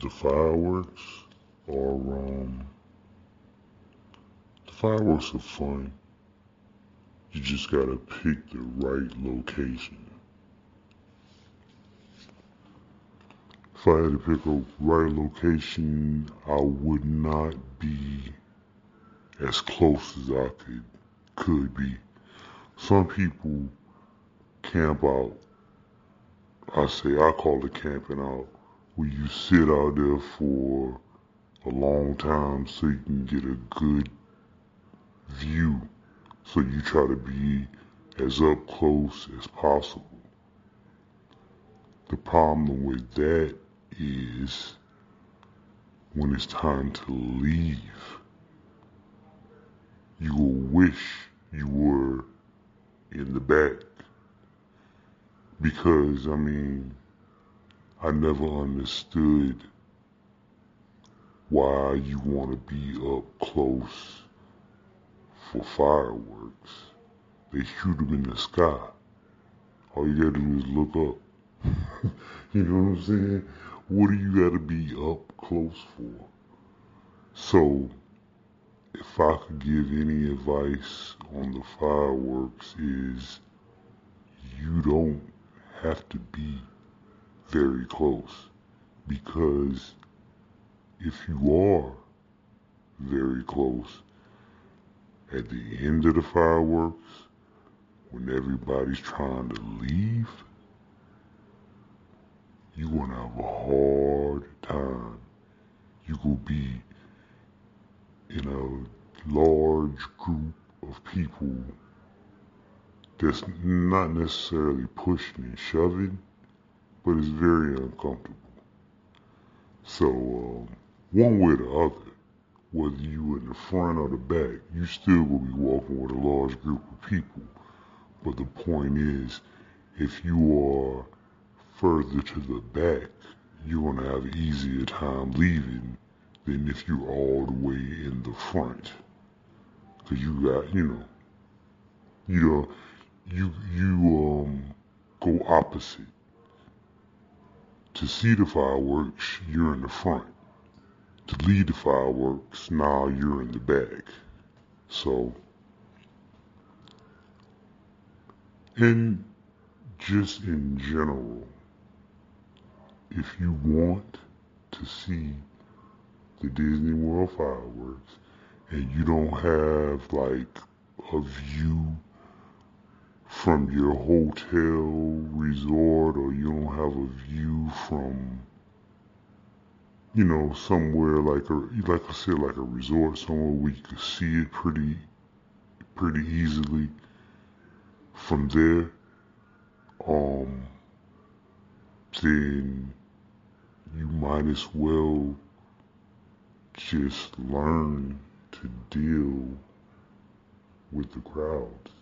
the fireworks are um the fireworks are fun. You just gotta pick the right location. If I had to pick a right location, I would not be as close as I could could be. Some people camp out. I say I call it camping out, where you sit out there for a long time so you can get a good view. So you try to be as up close as possible. The problem with that is when it's time to leave, you will wish you were in the back. Because, I mean, I never understood why you want to be up close for fireworks. They shoot them in the sky. All you gotta do is look up. you know what I'm saying? What do you gotta be up close for? So, if I could give any advice on the fireworks is you don't have to be very close. Because if you are very close at the end of the fireworks when everybody's trying to leave you're gonna have a hard time. You will be in a large group of people that's not necessarily pushing and shoving, but it's very uncomfortable. So, um, one way or the other, whether you in the front or the back, you still will be walking with a large group of people. But the point is, if you are further to the back, you're going to have an easier time leaving than if you're all the way in the front. Cause you got, you know, you know, you you um go opposite. To see the fireworks, you're in the front. To lead the fireworks, now you're in the back. So, and just in general, if you want to see the Disney World fireworks and you don't have like a view from your hotel resort or you don't have a view from you know somewhere like a like I said like a resort somewhere where you can see it pretty pretty easily from there um then you might as well just learn to deal with the crowds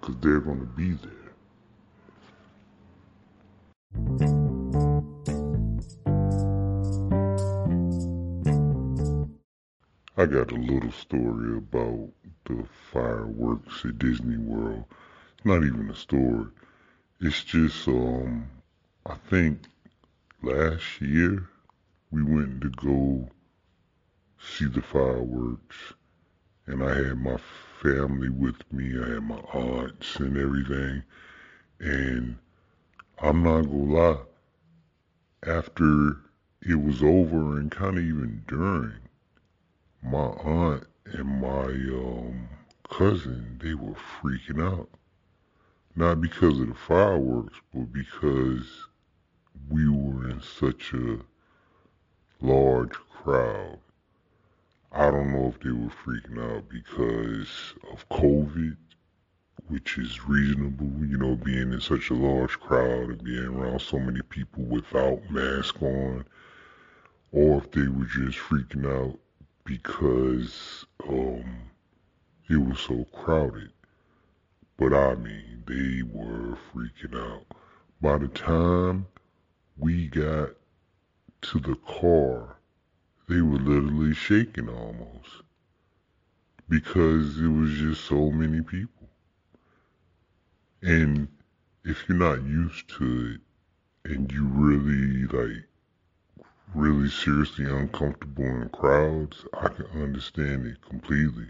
because they're going to be there. I got a little story about the fireworks at Disney World. It's not even a story. It's just um I think last year we went to go see the fireworks and I had my family with me. I had my aunts and everything. And I'm not gonna lie, after it was over and kind of even during, my aunt and my um, cousin, they were freaking out. Not because of the fireworks, but because we were in such a large crowd. I don't know if they were freaking out because of COVID, which is reasonable, you know, being in such a large crowd and being around so many people without mask on, or if they were just freaking out because um, it was so crowded. But I mean, they were freaking out. By the time we got to the car, they were literally shaking almost because it was just so many people. And if you're not used to it and you really like really seriously uncomfortable in crowds, I can understand it completely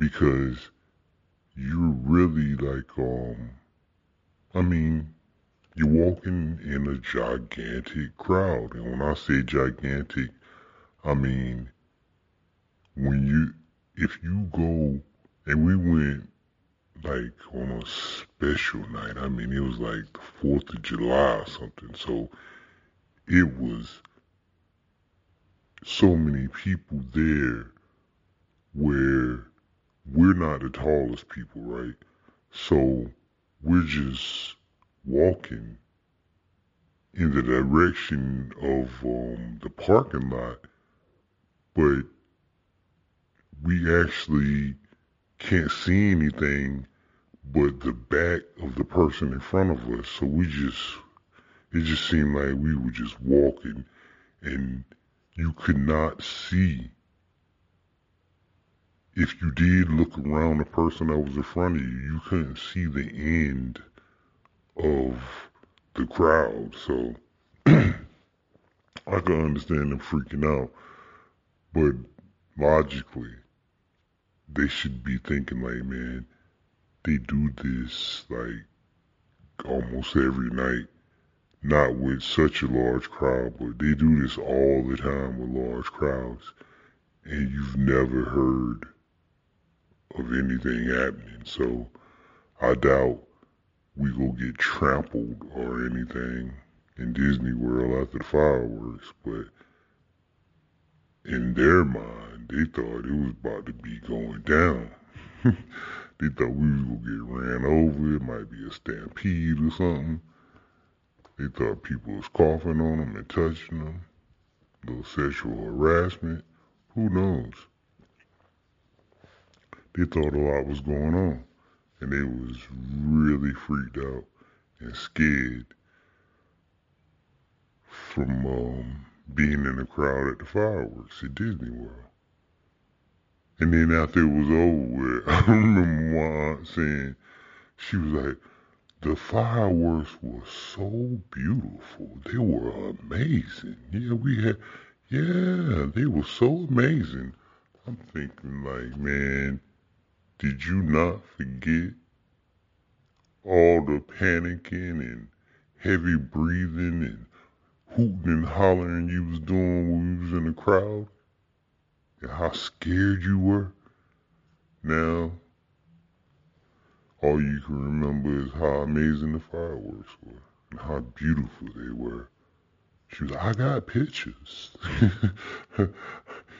because you're really like um I mean you're walking in a gigantic crowd and when I say gigantic I mean when you if you go and we went like on a special night. I mean, it was like the Fourth of July or something. So it was so many people there where we're not the tallest people, right? So we're just walking in the direction of um, the parking lot, but we actually can't see anything but the back of the person in front of us. So we just, it just seemed like we were just walking and you could not see. If you did look around the person that was in front of you, you couldn't see the end of the crowd. So I can understand them freaking out. But logically, they should be thinking like, man, they do this like almost every night. Not with such a large crowd, but they do this all the time with large crowds. And you've never heard of anything happening. So I doubt we go get trampled or anything in Disney World after the fireworks, but in their mind, they thought it was about to be going down. they thought we was gonna get ran over. It might be a stampede or something. They thought people was coughing on them and touching them. A little sexual harassment. Who knows? They thought a lot was going on. And they was really freaked out and scared from um, being in the crowd at the fireworks at Disney World. And then after it was over with, I remember my aunt saying, she was like, the fireworks were so beautiful. They were amazing. Yeah, we had, yeah, they were so amazing. I'm thinking like, man, did you not forget all the panicking and heavy breathing and hooting and hollering you was doing when you was in the crowd? And how scared you were? Now, all you can remember is how amazing the fireworks were and how beautiful they were. She was like, I got pictures.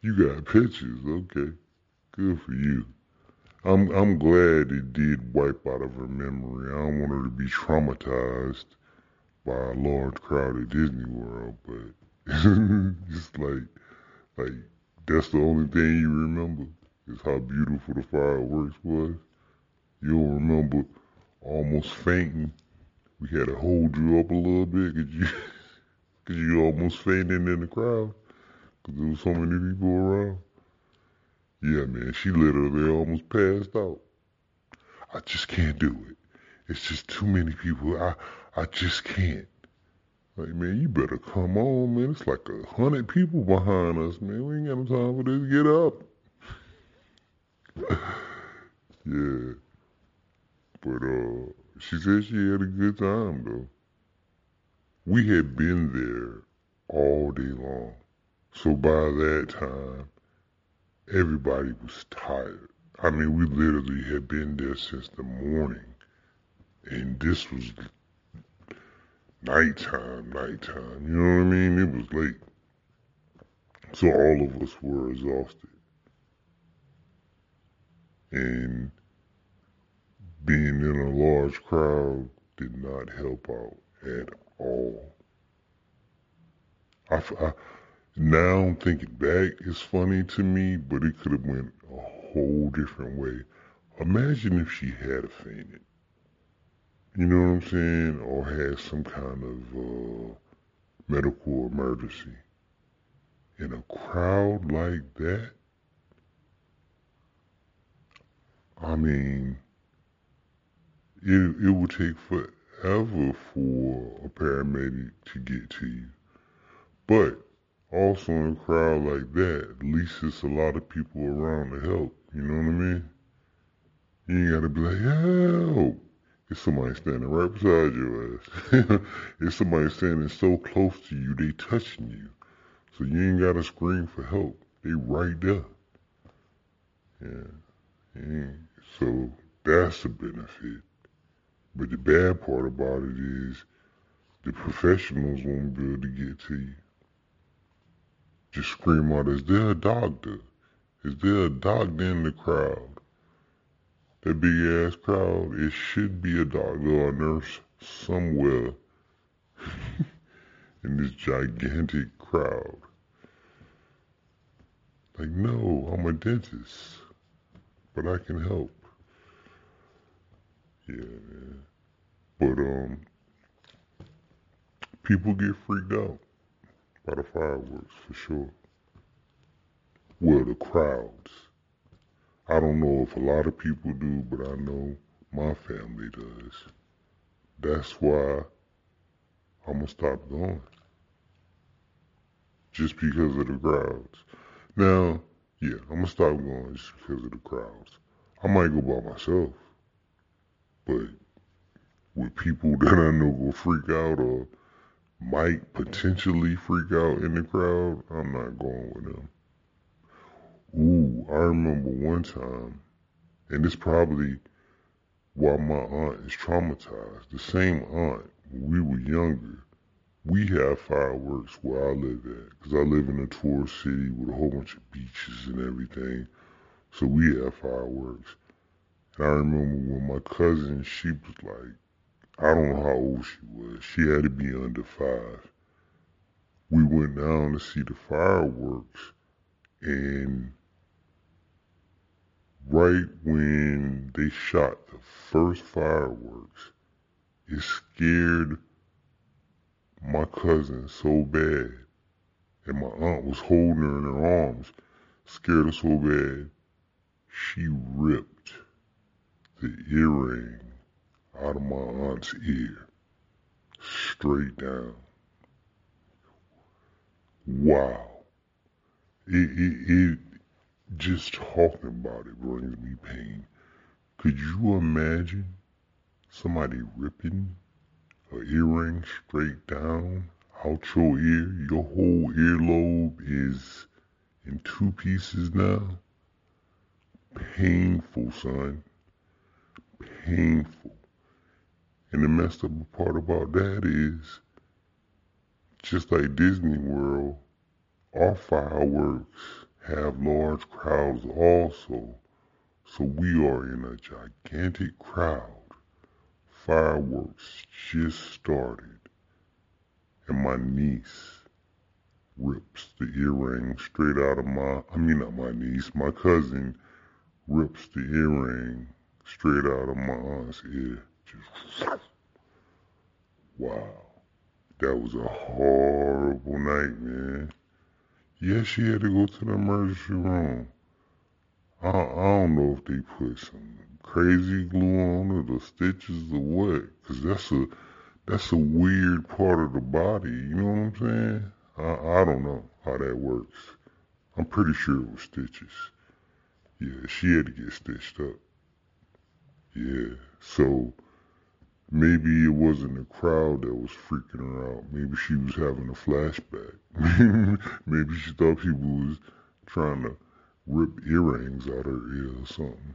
you got pictures, okay. Good for you. I'm I'm glad it did wipe out of her memory. I don't want her to be traumatized by a large crowd at Disney World, but just like like that's the only thing you remember is how beautiful the fireworks was. You'll remember almost fainting. We had to hold you up a little bit because you, cause you almost fainted in the crowd because there was so many people around. Yeah, man, she literally almost passed out. I just can't do it. It's just too many people. I I just can't. Like, man, you better come on, man. It's like a hundred people behind us, man. We ain't got no time for this. Get up. yeah. But uh she said she had a good time though. We had been there all day long. So by that time everybody was tired. I mean, we literally had been there since the morning, and this was nighttime, nighttime. You know what I mean? It was late. So all of us were exhausted. And being in a large crowd did not help out at all. I, I, now thinking back, it's funny to me, but it could have went a whole different way. Imagine if she had fainted. You know what I'm saying? Or had some kind of uh, medical emergency. In a crowd like that, I mean, it, it would take forever for a paramedic to get to you. But also in a crowd like that, at least it's a lot of people around to help. You know what I mean? You ain't gotta be like, help. It's somebody standing right beside your ass. it's somebody standing so close to you, they touching you. So you ain't gotta scream for help. They right there. Yeah. So that's a benefit. But the bad part about it is the professionals won't be able to get to you. Just scream out, is there a doctor? Is there a doctor in the crowd? That big ass crowd, it should be a doctor or a nurse somewhere in this gigantic crowd. Like, no, I'm a dentist, but I can help. Yeah. But, um, people get freaked out by the fireworks for sure. Well, the crowds. I don't know if a lot of people do, but I know my family does. That's why I'm gonna stop going. Just because of the crowds. Now, yeah, I'm gonna stop going just because of the crowds. I might go by myself, but with people that I know will freak out or might potentially freak out in the crowd, I'm not going with them. I remember one time, and it's probably why my aunt is traumatized. The same aunt, when we were younger, we have fireworks where I live at, because I live in a tourist city with a whole bunch of beaches and everything. So we have fireworks. And I remember when my cousin, she was like, I don't know how old she was. She had to be under five. We went down to see the fireworks, and right when they shot the first fireworks, it scared my cousin so bad. And my aunt was holding her in her arms, scared her so bad, she ripped the earring out of my aunt's ear, straight down. Wow. It, it, it just talking about it brings me pain. Could you imagine somebody ripping an earring straight down out your ear? Your whole earlobe is in two pieces now. Painful, son. Painful. And the messed up part about that is, just like Disney World, our fireworks have large crowds also. So we are in a gigantic crowd. Fireworks just started. And my niece rips the earring straight out of my, I mean not my niece, my cousin rips the earring straight out of my aunt's ear. Just, wow. That was a horrible night, man. Yes, she had to go to the emergency room. I, I don't know if they put some crazy glue on it or stitches or what, cause that's a that's a weird part of the body. You know what I'm saying? I, I don't know how that works. I'm pretty sure it was stitches. Yeah, she had to get stitched up. Yeah, so Maybe it wasn't the crowd that was freaking her out. Maybe she was having a flashback. Maybe she thought people was trying to rip earrings out her ear or something.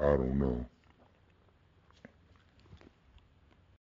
I don't know.